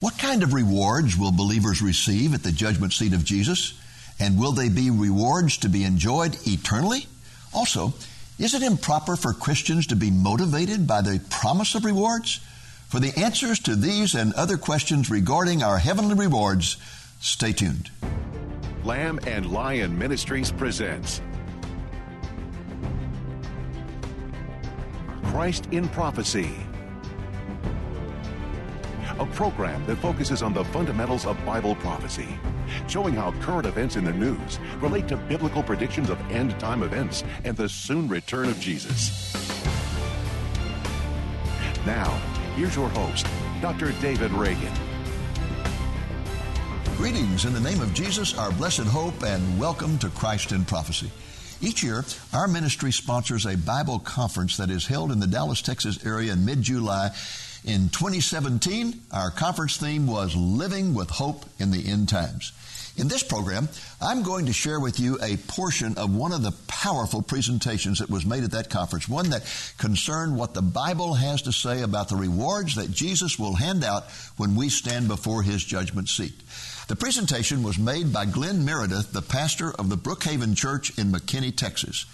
What kind of rewards will believers receive at the judgment seat of Jesus? And will they be rewards to be enjoyed eternally? Also, is it improper for Christians to be motivated by the promise of rewards? For the answers to these and other questions regarding our heavenly rewards, stay tuned. Lamb and Lion Ministries presents Christ in Prophecy, a program that focuses on the fundamentals of Bible prophecy, showing how current events in the news relate to biblical predictions of end time events and the soon return of Jesus. Now, here's your host, Dr. David Reagan. Greetings in the name of Jesus, our blessed hope, and welcome to Christ in Prophecy. Each year, our ministry sponsors a Bible conference that is held in the Dallas, Texas area in mid July. In 2017, our conference theme was Living with Hope in the End Times. In this program, I'm going to share with you a portion of one of the powerful presentations that was made at that conference, one that concerned what the Bible has to say about the rewards that Jesus will hand out when we stand before his judgment seat. The presentation was made by Glenn Meredith, the pastor of the Brookhaven Church in McKinney, Texas.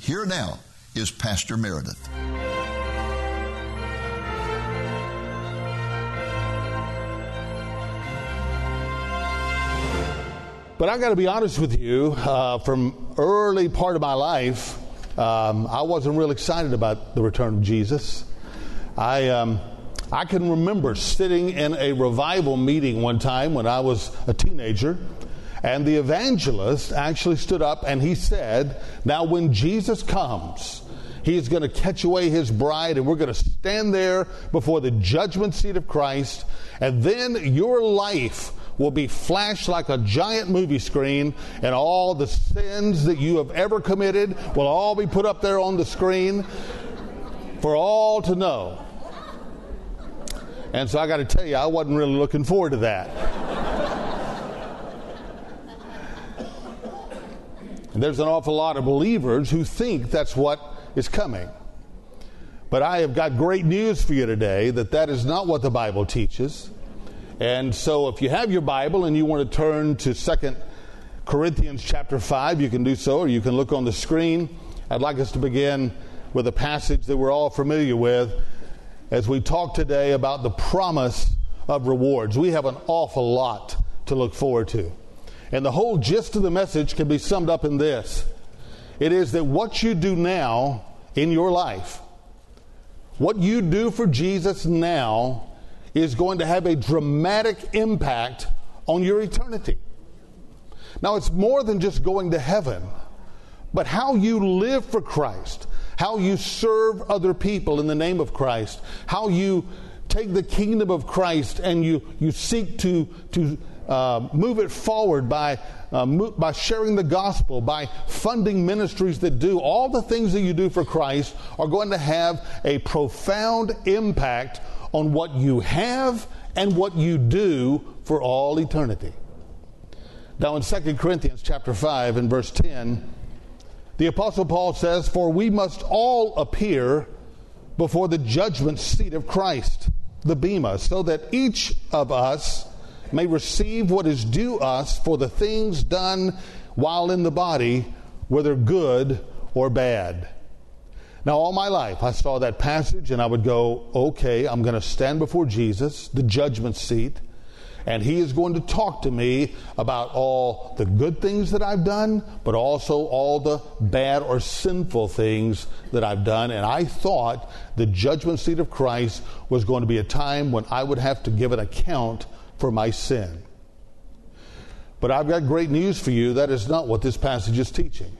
Here now is Pastor Meredith. But I've got to be honest with you, uh, from early part of my life, um, I wasn't real excited about the return of Jesus. I, um, I can remember sitting in a revival meeting one time when I was a teenager, and the evangelist actually stood up and he said, Now, when Jesus comes, He's going to catch away his bride, and we're going to stand there before the judgment seat of Christ, and then your life will be flashed like a giant movie screen, and all the sins that you have ever committed will all be put up there on the screen for all to know. And so I got to tell you, I wasn't really looking forward to that. and there's an awful lot of believers who think that's what is coming. But I have got great news for you today that that is not what the Bible teaches. And so if you have your Bible and you want to turn to Second Corinthians chapter 5, you can do so, or you can look on the screen. I'd like us to begin with a passage that we're all familiar with as we talk today about the promise of rewards. We have an awful lot to look forward to. And the whole gist of the message can be summed up in this it is that what you do now in your life, what you do for Jesus now, is going to have a dramatic impact on your eternity. Now, it's more than just going to heaven, but how you live for Christ, how you serve other people in the name of Christ, how you take the kingdom of Christ and you, you seek to, to uh, move it forward by, uh, mo- by sharing the gospel, by funding ministries that do all the things that you do for Christ are going to have a profound impact on what you have and what you do for all eternity. Now in 2 Corinthians chapter 5 and verse 10, the apostle Paul says, "For we must all appear before the judgment seat of Christ, the bema, so that each of us may receive what is due us for the things done while in the body, whether good or bad." Now, all my life, I saw that passage and I would go, okay, I'm going to stand before Jesus, the judgment seat, and he is going to talk to me about all the good things that I've done, but also all the bad or sinful things that I've done. And I thought the judgment seat of Christ was going to be a time when I would have to give an account for my sin. But I've got great news for you. That is not what this passage is teaching.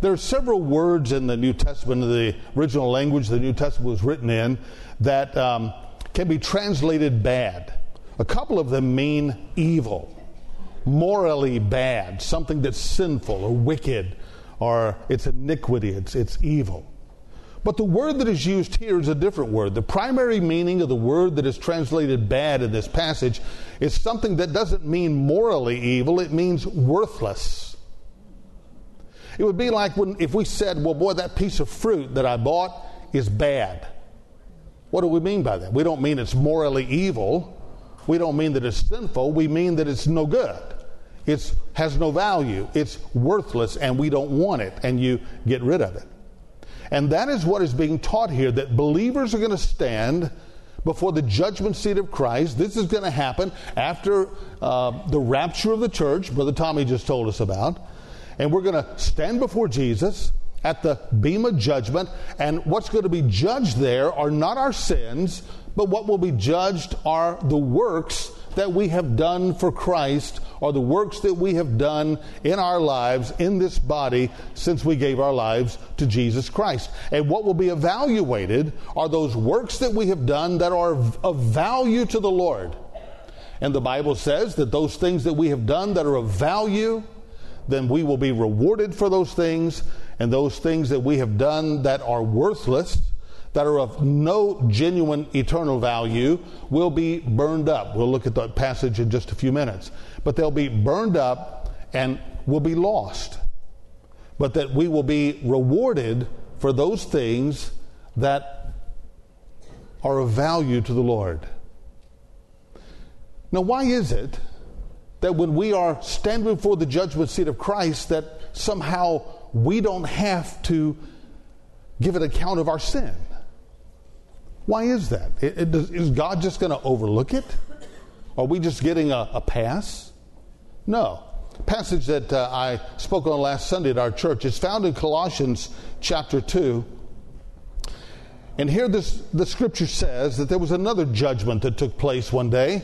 There are several words in the New Testament, in the original language the New Testament was written in, that um, can be translated bad. A couple of them mean evil, morally bad, something that's sinful or wicked, or it's iniquity, it's, it's evil. But the word that is used here is a different word. The primary meaning of the word that is translated bad in this passage is something that doesn't mean morally evil, it means worthless it would be like when, if we said, well, boy, that piece of fruit that I bought is bad. What do we mean by that? We don't mean it's morally evil. we don't mean that it's sinful, we mean that it's no good. It has no value, it's worthless, and we don't want it, and you get rid of it. And that is what is being taught here that believers are going to stand before the judgment seat of Christ. This is going to happen after uh, the rapture of the church, Brother Tommy just told us about. And we're going to stand before Jesus at the Bema judgment. And what's going to be judged there are not our sins, but what will be judged are the works that we have done for Christ or the works that we have done in our lives in this body since we gave our lives to Jesus Christ. And what will be evaluated are those works that we have done that are of value to the Lord. And the Bible says that those things that we have done that are of value, then we will be rewarded for those things. And those things that we have done that are worthless, that are of no genuine eternal value will be burned up. We'll look at that passage in just a few minutes. But they'll be burned up and will be lost. But that we will be rewarded for those things that are of value to the Lord. Now, why is it that when we are standing before the judgment seat of Christ, that somehow we don't have to give an account of our sin? Why is that? It, it does, is God just going to overlook it? Are we just getting a, a pass? No. Passage that uh, I spoke on last Sunday at our church is found in Colossians chapter 2. And here this, the scripture says that there was another judgment that took place one day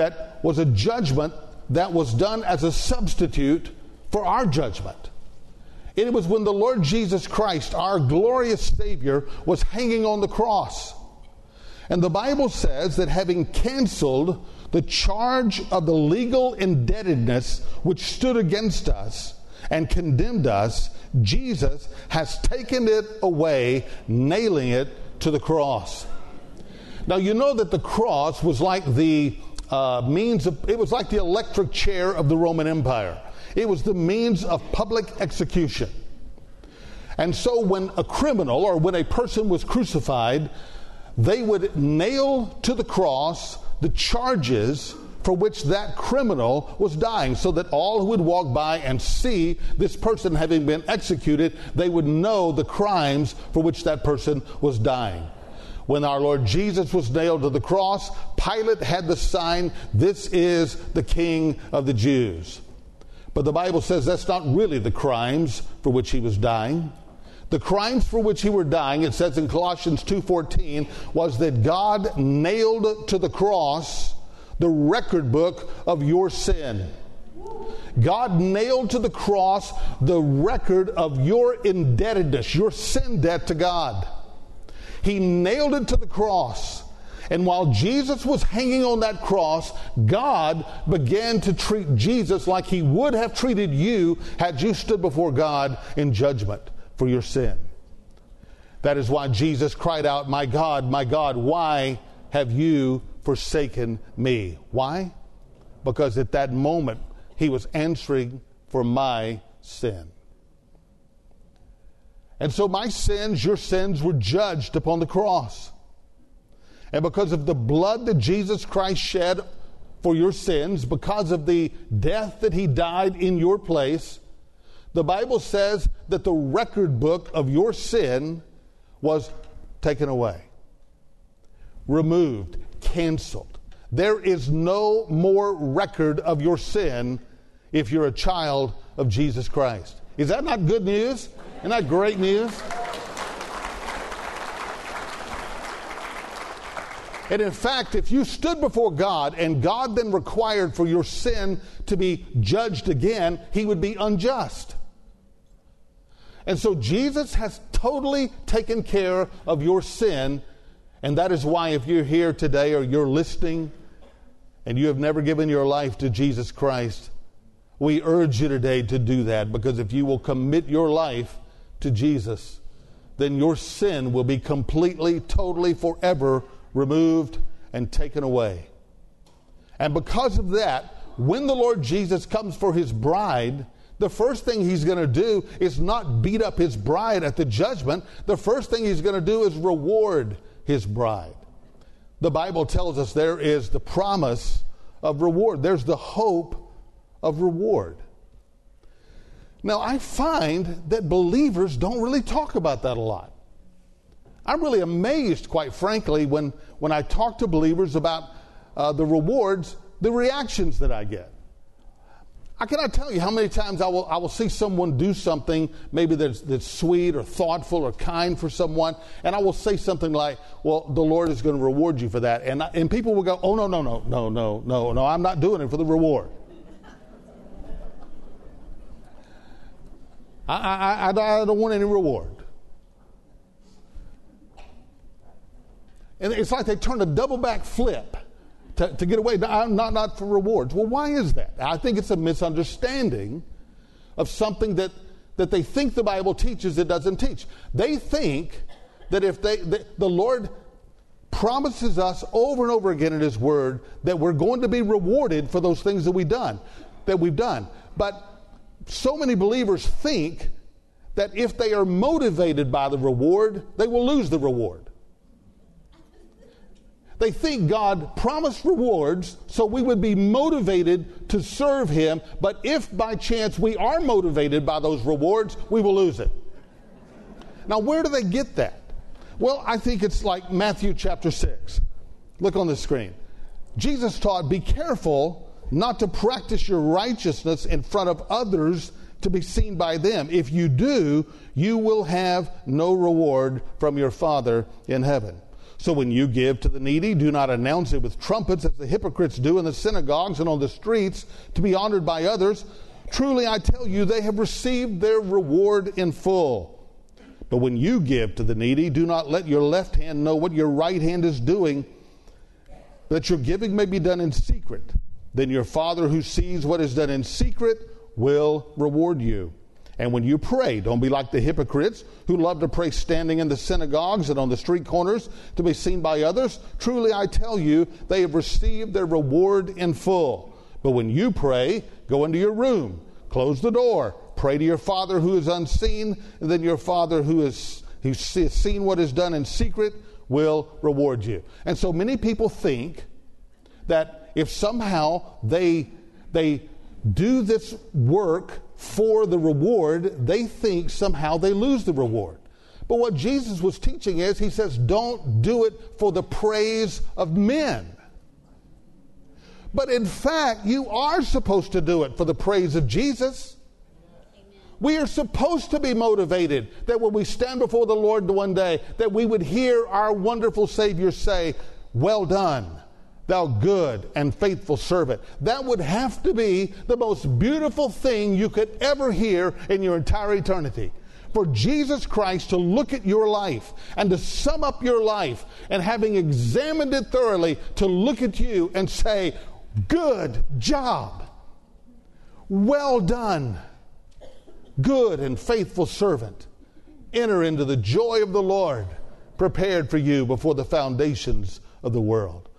that was a judgment that was done as a substitute for our judgment. It was when the Lord Jesus Christ, our glorious Savior, was hanging on the cross. And the Bible says that having canceled the charge of the legal indebtedness which stood against us and condemned us, Jesus has taken it away, nailing it to the cross. Now, you know that the cross was like the uh, means of, it was like the electric chair of the Roman Empire. It was the means of public execution. And so when a criminal or when a person was crucified, they would nail to the cross the charges for which that criminal was dying, so that all who would walk by and see this person having been executed, they would know the crimes for which that person was dying. When our Lord Jesus was nailed to the cross, Pilate had the sign, This is the King of the Jews. But the Bible says that's not really the crimes for which he was dying. The crimes for which he were dying, it says in Colossians 2:14, was that God nailed to the cross the record book of your sin. God nailed to the cross the record of your indebtedness, your sin debt to God. He nailed it to the cross. And while Jesus was hanging on that cross, God began to treat Jesus like he would have treated you had you stood before God in judgment for your sin. That is why Jesus cried out, My God, my God, why have you forsaken me? Why? Because at that moment he was answering for my sin. And so my sins, your sins, were judged upon the cross. And because of the blood that Jesus Christ shed for your sins, because of the death that he died in your place, the Bible says that the record book of your sin was taken away, removed, canceled. There is no more record of your sin if you're a child of Jesus Christ. Is that not good news? Isn't that great news? And in fact, if you stood before God and God then required for your sin to be judged again, he would be unjust. And so Jesus has totally taken care of your sin. And that is why, if you're here today or you're listening and you have never given your life to Jesus Christ, we urge you today to do that because if you will commit your life to Jesus, then your sin will be completely, totally, forever removed and taken away. And because of that, when the Lord Jesus comes for his bride, the first thing he's going to do is not beat up his bride at the judgment. The first thing he's going to do is reward his bride. the Bible tells us there is the promise of reward, there's the hope of reward. Now, I find that believers don't really talk about that a lot. I'm really amazed, quite frankly, when, when I talk to believers about uh, the rewards, the reactions that I get. I cannot tell you how many times I will, I will see someone do something maybe that's, that's sweet or thoughtful or kind for someone, and I will say something like, Well, the Lord is going to reward you for that. And, I, and people will go, Oh, no, no, no, no, no, no, no, I'm not doing it for the reward. I, I, I, don't want any reward. And it's like they turn a double back flip to, to get away, not, not for rewards. Well, why is that? I think it's a misunderstanding of something that, that they think the Bible teaches it doesn't teach. They think that if they, the, the Lord promises us over and over again in His Word that we're going to be rewarded for those things that we've done, that we've done. But so many believers think that if they are motivated by the reward, they will lose the reward. They think God promised rewards so we would be motivated to serve Him, but if by chance we are motivated by those rewards, we will lose it. Now, where do they get that? Well, I think it's like Matthew chapter 6. Look on the screen. Jesus taught, Be careful not to practice your righteousness in front of others to be seen by them. If you do, you will have no reward from your Father in heaven. So when you give to the needy, do not announce it with trumpets as the hypocrites do in the synagogues and on the streets to be honored by others. Truly I tell you, they have received their reward in full. But when you give to the needy, do not let your left hand know what your right hand is doing, that your giving may be done in secret. Then your Father who sees what is done in secret will reward you. And when you pray, don't be like the hypocrites who love to pray standing in the synagogues and on the street corners to be seen by others. Truly, I tell you, they have received their reward in full. But when you pray, go into your room, close the door, pray to your Father who is unseen, and then your Father who is who's seen what is done in secret will reward you. And so many people think that if somehow they they do this work for the reward, they think somehow they lose the reward. But what Jesus was teaching is, he says, don't do it for the praise of men. But in fact, you are supposed to do it for the praise of Jesus. We are supposed to be motivated that when we stand before the Lord one day, that we would hear our wonderful Savior say, Well done, thou good and faithful servant. That would have to be the most beautiful thing you could ever hear in your entire eternity. For Jesus Christ to look at your life and to sum up your life and having examined it thoroughly, to look at you and say, Good job. Well done. Good and faithful servant. Enter into the joy of the Lord, prepared for you before the foundations of the world.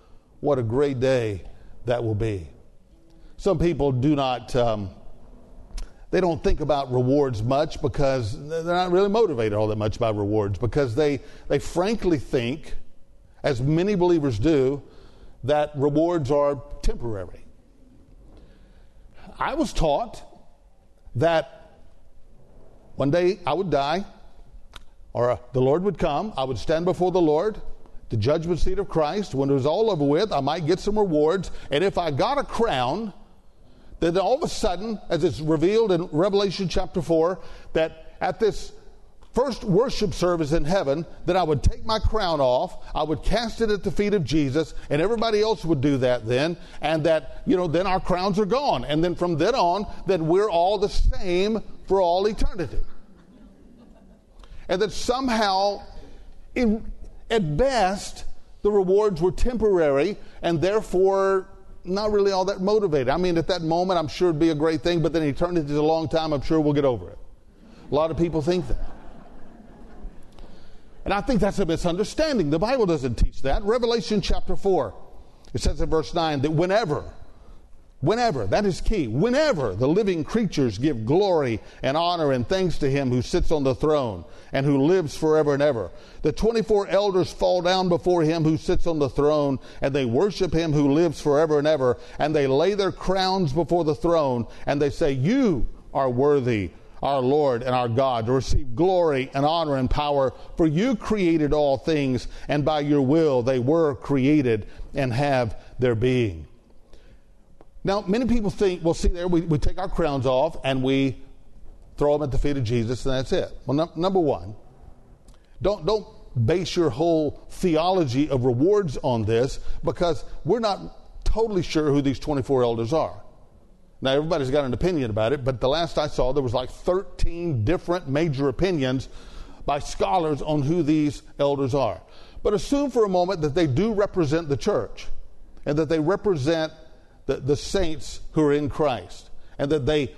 What a great day that will be. Some people do not, um, they don't think about rewards much because they're not really motivated all that much by rewards because they, they frankly think, as many believers do, that rewards are temporary. I was taught that one day I would die, or the Lord would come, I would stand before the Lord, the judgment seat of Christ, when it was all over with, I might get some rewards. And if I got a crown, then all of a sudden, as it's revealed in Revelation chapter 4, that at this first worship service in heaven, that I would take my crown off, I would cast it at the feet of Jesus, and everybody else would do that then, and that, you know, then our crowns are gone. And then from then on, that we're all the same for all eternity. And that somehow, in, at best, the rewards were temporary and therefore not really all that motivated. I mean, at that moment, I'm sure it'd be a great thing, but then eternity is a long time. I'm sure we'll get over it. A lot of people think that. And I think that's a misunderstanding. The Bible doesn't teach that. Revelation chapter 4, it says in verse 9 that whenever, Whenever, that is key, whenever the living creatures give glory and honor and thanks to him who sits on the throne and who lives forever and ever. The 24 elders fall down before him who sits on the throne and they worship him who lives forever and ever and they lay their crowns before the throne and they say, You are worthy, our Lord and our God, to receive glory and honor and power, for you created all things and by your will they were created and have their being. Now, many people think, well, see there, we, we take our crowns off and we throw them at the feet of Jesus and that's it. Well, no, number one, don't, don't base your whole theology of rewards on this because we're not totally sure who these 24 elders are. Now, everybody's got an opinion about it, but the last I saw, there was like 13 different major opinions by scholars on who these elders are. But assume for a moment that they do represent the church and that they represent the, the saints who are in Christ, and that they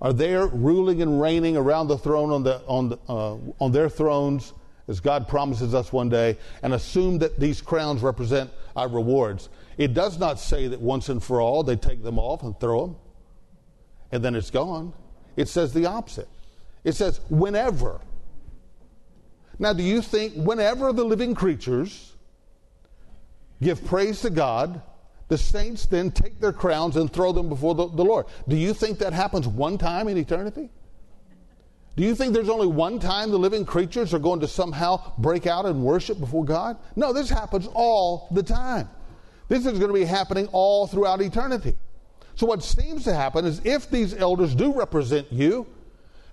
are there ruling and reigning around the throne on, the, on, the, uh, on their thrones as God promises us one day, and assume that these crowns represent our rewards. It does not say that once and for all they take them off and throw them, and then it's gone. It says the opposite. It says whenever. Now, do you think whenever the living creatures give praise to God the saints then take their crowns and throw them before the, the, Lord. Do you think that happens one time in eternity? Do you think there's only one time the living creatures are going to somehow break out and worship before God? No, this happens all the time. This is going to be happening all throughout eternity. So, what seems to happen is if these elders do represent you,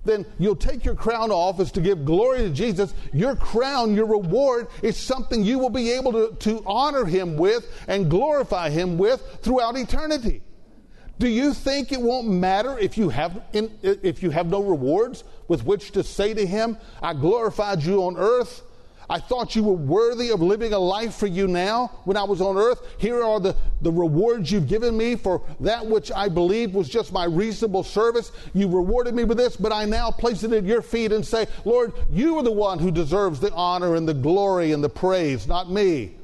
then you'll take your crown off as to give glory to Jesus. Your crown, your reward, is something you will be able to, to honor him with and glorify him with throughout eternity. Do you think it won't matter if you have in, if you have no rewards with which to say to him, I glorified you on earth? I thought you were worthy of living a life for you now when I was on earth. Here are the, the rewards you've given me for that which I believed was just my reasonable service. You rewarded me with this, but I now place it at your feet and say, Lord, you are the one who deserves the honor and the glory and the praise, not me.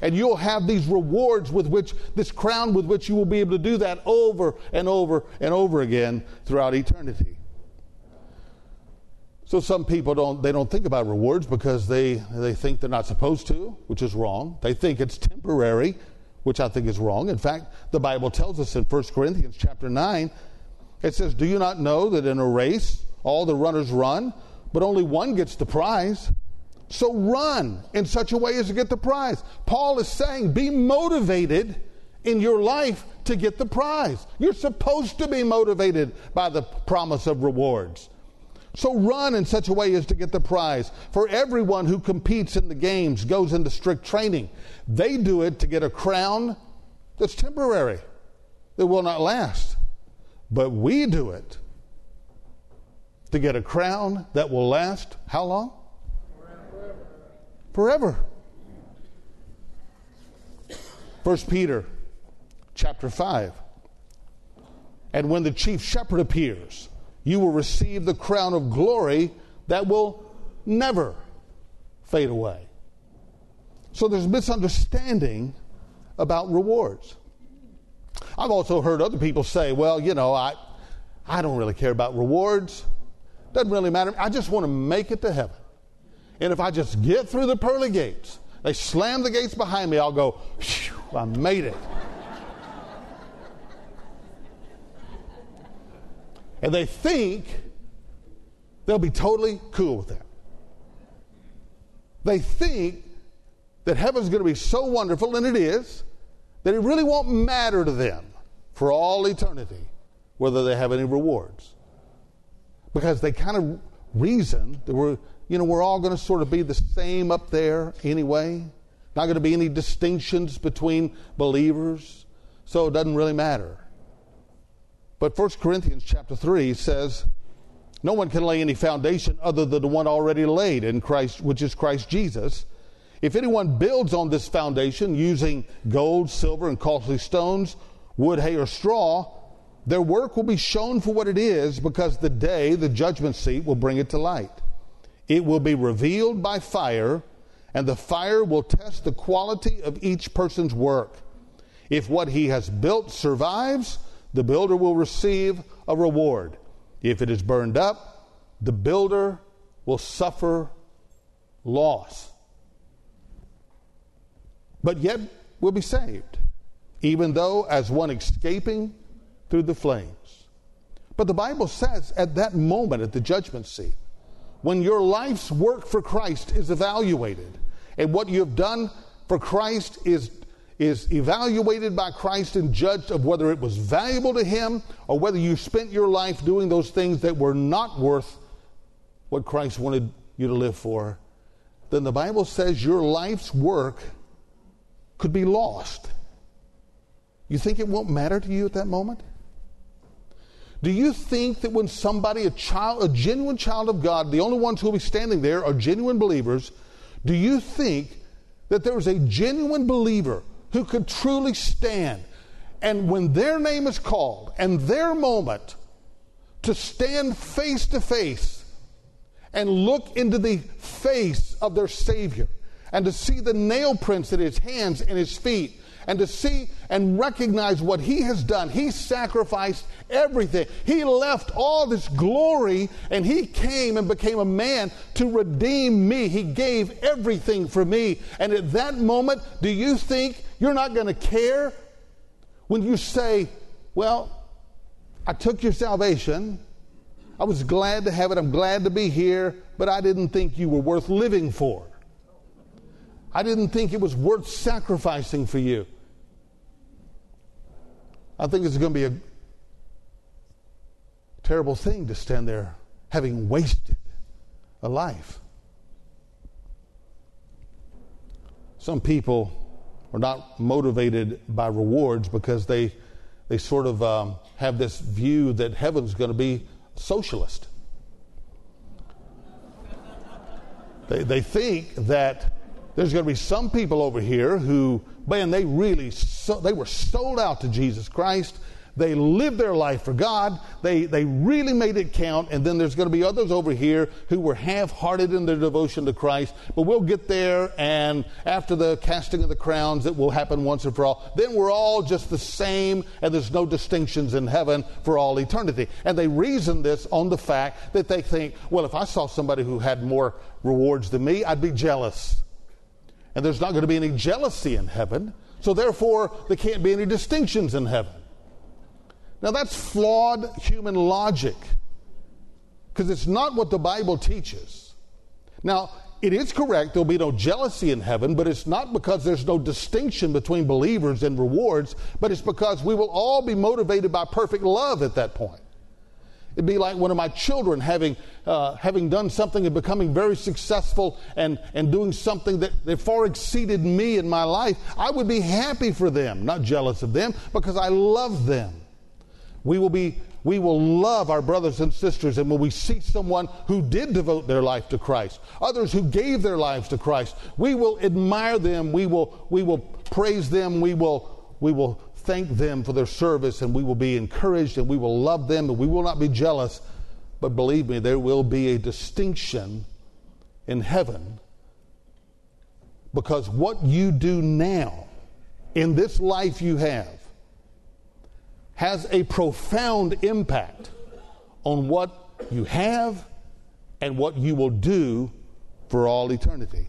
And you'll have these rewards with which, this crown with which you will be able to do that over and over and over again throughout eternity. So some people don't they don't think about rewards because they they think they're not supposed to, which is wrong. They think it's temporary, which I think is wrong. In fact, the Bible tells us in 1 Corinthians chapter 9, it says, "Do you not know that in a race all the runners run, but only one gets the prize?" So run in such a way as to get the prize. Paul is saying, be motivated in your life to get the prize. You're supposed to be motivated by the promise of rewards. So run in such a way as to get the prize. For everyone who competes in the games goes into strict training. They do it to get a crown that's temporary, that will not last. But we do it to get a crown that will last how long? Forever. Forever. First Peter chapter 5. And when the chief shepherd appears, you will receive the crown of glory that will never fade away. So there's misunderstanding about rewards. I've also heard other people say, well, you know, I, I don't really care about rewards. Doesn't really matter. I just want to make it to heaven. And if I just get through the pearly gates, they slam the gates behind me, I'll go, I made it. And they think they'll be totally cool with that. They think that heaven's going to be so wonderful, and it is, that it really won't matter to them for all eternity whether they have any rewards. Because they kind of reason that we're, you know, we're all going to sort of be the same up there anyway. Not going to be any distinctions between believers, so it doesn't really matter. But 1 Corinthians chapter 3 says, No one can lay any foundation other than the one already laid in Christ, which is Christ Jesus. If anyone builds on this foundation using gold, silver, and costly stones, wood, hay, or straw, their work will be shown for what it is because the day, the judgment seat, will bring it to light. It will be revealed by fire, and the fire will test the quality of each person's work. If what he has built survives, the builder will receive a reward. If it is burned up, the builder will suffer loss. But yet will be saved, even though as one escaping through the flames. But the Bible says at that moment at the judgment seat, when your life's work for Christ is evaluated and what you have done for Christ is, is evaluated by Christ and judged of whether it was valuable to Him or whether you spent your life doing those things that were not worth what Christ wanted you to live for, then the Bible says your life's work could be lost. You think it won't matter to you at that moment? Do you think that when somebody, a child, a genuine child of God, the only ones who will be standing there are genuine believers, do you think that there is a genuine believer who could truly stand. And when their name is called and their moment to stand face to face and look into the face of their Savior and to see the nail prints in his hands and his feet and to see and recognize what he has done. He sacrificed everything. He left all this glory and he came and became a man to redeem me. He gave everything for me. And at that moment, do you think you're not going to care when you say, Well, I took your salvation. I was glad to have it. I'm glad to be here, but I didn't think you were worth living for. I didn't think it was worth sacrificing for you. I think it's going to be a terrible thing to stand there having wasted a life. Some people are not motivated by rewards because they, they sort of um, have this view that heaven's going to be socialist. They, they think that there's going to be some people over here who, man, they really, so, they were sold out to Jesus Christ. They lived their life for God. They, they really made it count. And then there's going to be others over here who were half hearted in their devotion to Christ. But we'll get there, and after the casting of the crowns, it will happen once and for all. Then we're all just the same, and there's no distinctions in heaven for all eternity. And they reason this on the fact that they think, well, if I saw somebody who had more rewards than me, I'd be jealous. And there's not going to be any jealousy in heaven. So therefore, there can't be any distinctions in heaven. Now that's flawed human logic because it's not what the Bible teaches. Now, it is correct there'll be no jealousy in heaven, but it's not because there's no distinction between believers and rewards, but it's because we will all be motivated by perfect love at that point. It'd be like one of my children having, uh, having done something and becoming very successful and, and doing something that, that far exceeded me in my life. I would be happy for them, not jealous of them, because I love them. We will be we will love our brothers and sisters and when we see someone who did devote their life to Christ, others who gave their lives to Christ, we will admire them, we will we will praise them, we will we will thank them for their service and we will be encouraged and we will love them and we will not be jealous. But believe me, there will be a distinction in heaven because what you do now in this life you have has a profound impact on what you have and what you will do for all eternity.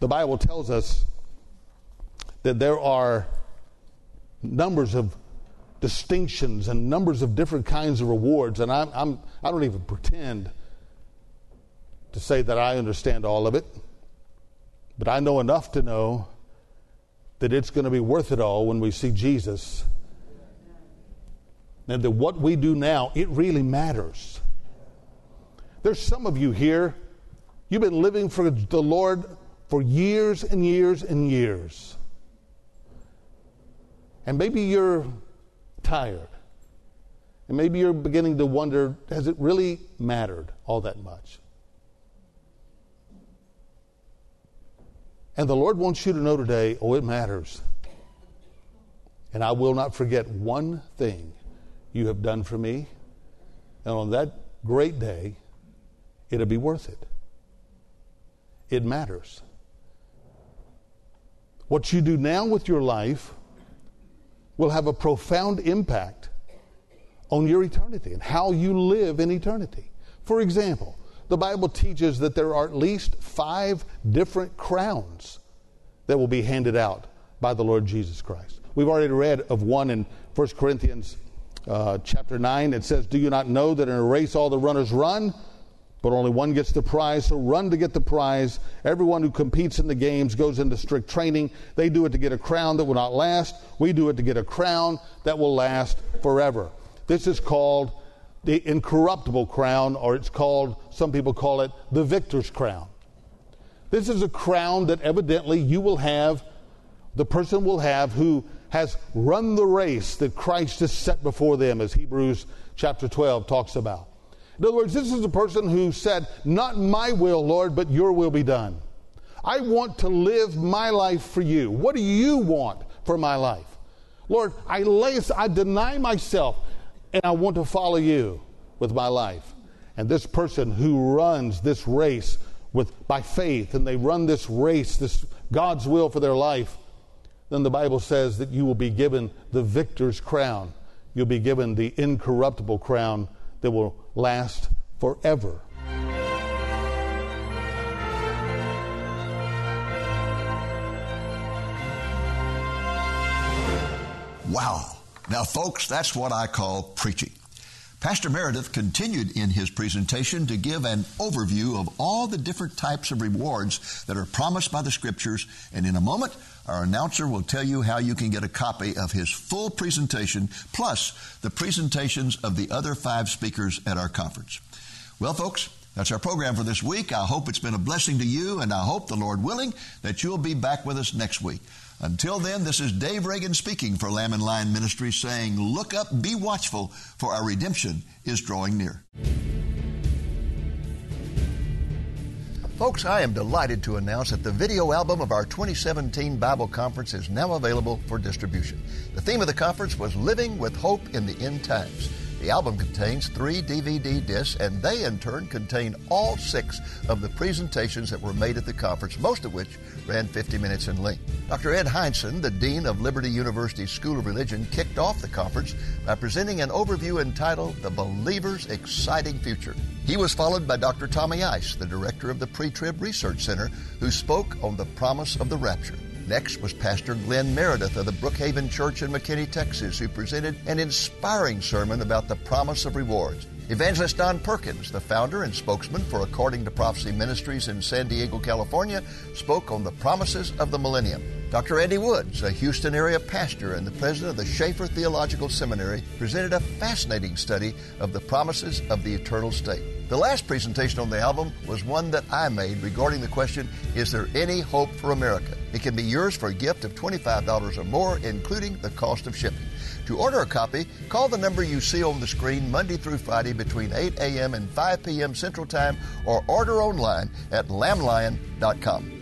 The Bible tells us that there are numbers of distinctions and numbers of different kinds of rewards, and I'm, I'm, I don't even pretend to say that I understand all of it, but I know enough to know that it's going to be worth it all when we see Jesus. And that what we do now, it really matters. There's some of you here, you've been living for the Lord for years and years and years. And maybe you're tired. And maybe you're beginning to wonder has it really mattered all that much? And the Lord wants you to know today oh, it matters. And I will not forget one thing you have done for me. And on that great day, it'll be worth it. It matters. What you do now with your life will have a profound impact on your eternity and how you live in eternity. For example, the Bible teaches that there are at least five different crowns that will be handed out by the Lord Jesus Christ. We've already read of one in 1 Corinthians uh, chapter 9. It says, Do you not know that in a race all the runners run, but only one gets the prize? So run to get the prize. Everyone who competes in the games goes into strict training. They do it to get a crown that will not last. We do it to get a crown that will last forever. This is called the incorruptible crown, or it's called, some people call it the victor's crown. This is a crown that evidently you will have, the person will have who has run the race that Christ has set before them, as Hebrews chapter 12 talks about. In other words, this is a person who said, Not my will, Lord, but your will be done. I want to live my life for you. What do you want for my life? Lord, I lay, I deny myself and I want to follow you with my life. And this person who runs this race with by faith and they run this race, this God's will for their life, then the Bible says that you will be given the victor's crown. You'll be given the incorruptible crown that will last forever. Wow. Now, folks, that's what I call preaching. Pastor Meredith continued in his presentation to give an overview of all the different types of rewards that are promised by the Scriptures, and in a moment, our announcer will tell you how you can get a copy of his full presentation, plus the presentations of the other five speakers at our conference. Well, folks, that's our program for this week. I hope it's been a blessing to you, and I hope, the Lord willing, that you'll be back with us next week. Until then, this is Dave Reagan speaking for Lamb and Lion Ministries saying, Look up, be watchful, for our redemption is drawing near. Folks, I am delighted to announce that the video album of our 2017 Bible Conference is now available for distribution. The theme of the conference was Living with Hope in the End Times. The album contains three DVD discs, and they in turn contain all six of the presentations that were made at the conference, most of which ran 50 minutes in length. Dr. Ed Hindson, the Dean of Liberty University School of Religion, kicked off the conference by presenting an overview entitled The Believer's Exciting Future. He was followed by Dr. Tommy Ice, the director of the Pre Trib Research Center, who spoke on the promise of the rapture. Next was Pastor Glenn Meredith of the Brookhaven Church in McKinney, Texas, who presented an inspiring sermon about the promise of rewards. Evangelist Don Perkins, the founder and spokesman for According to Prophecy Ministries in San Diego, California, spoke on the promises of the millennium. Dr. Andy Woods, a Houston area pastor and the president of the Chafer Theological Seminary, presented a fascinating study of the promises of the eternal state. The last presentation on the album was one that I made regarding the question Is there any hope for America? It can be yours for a gift of $25 or more, including the cost of shipping. To order a copy, call the number you see on the screen Monday through Friday between 8 a.m. and 5 p.m. Central Time or order online at lamblion.com.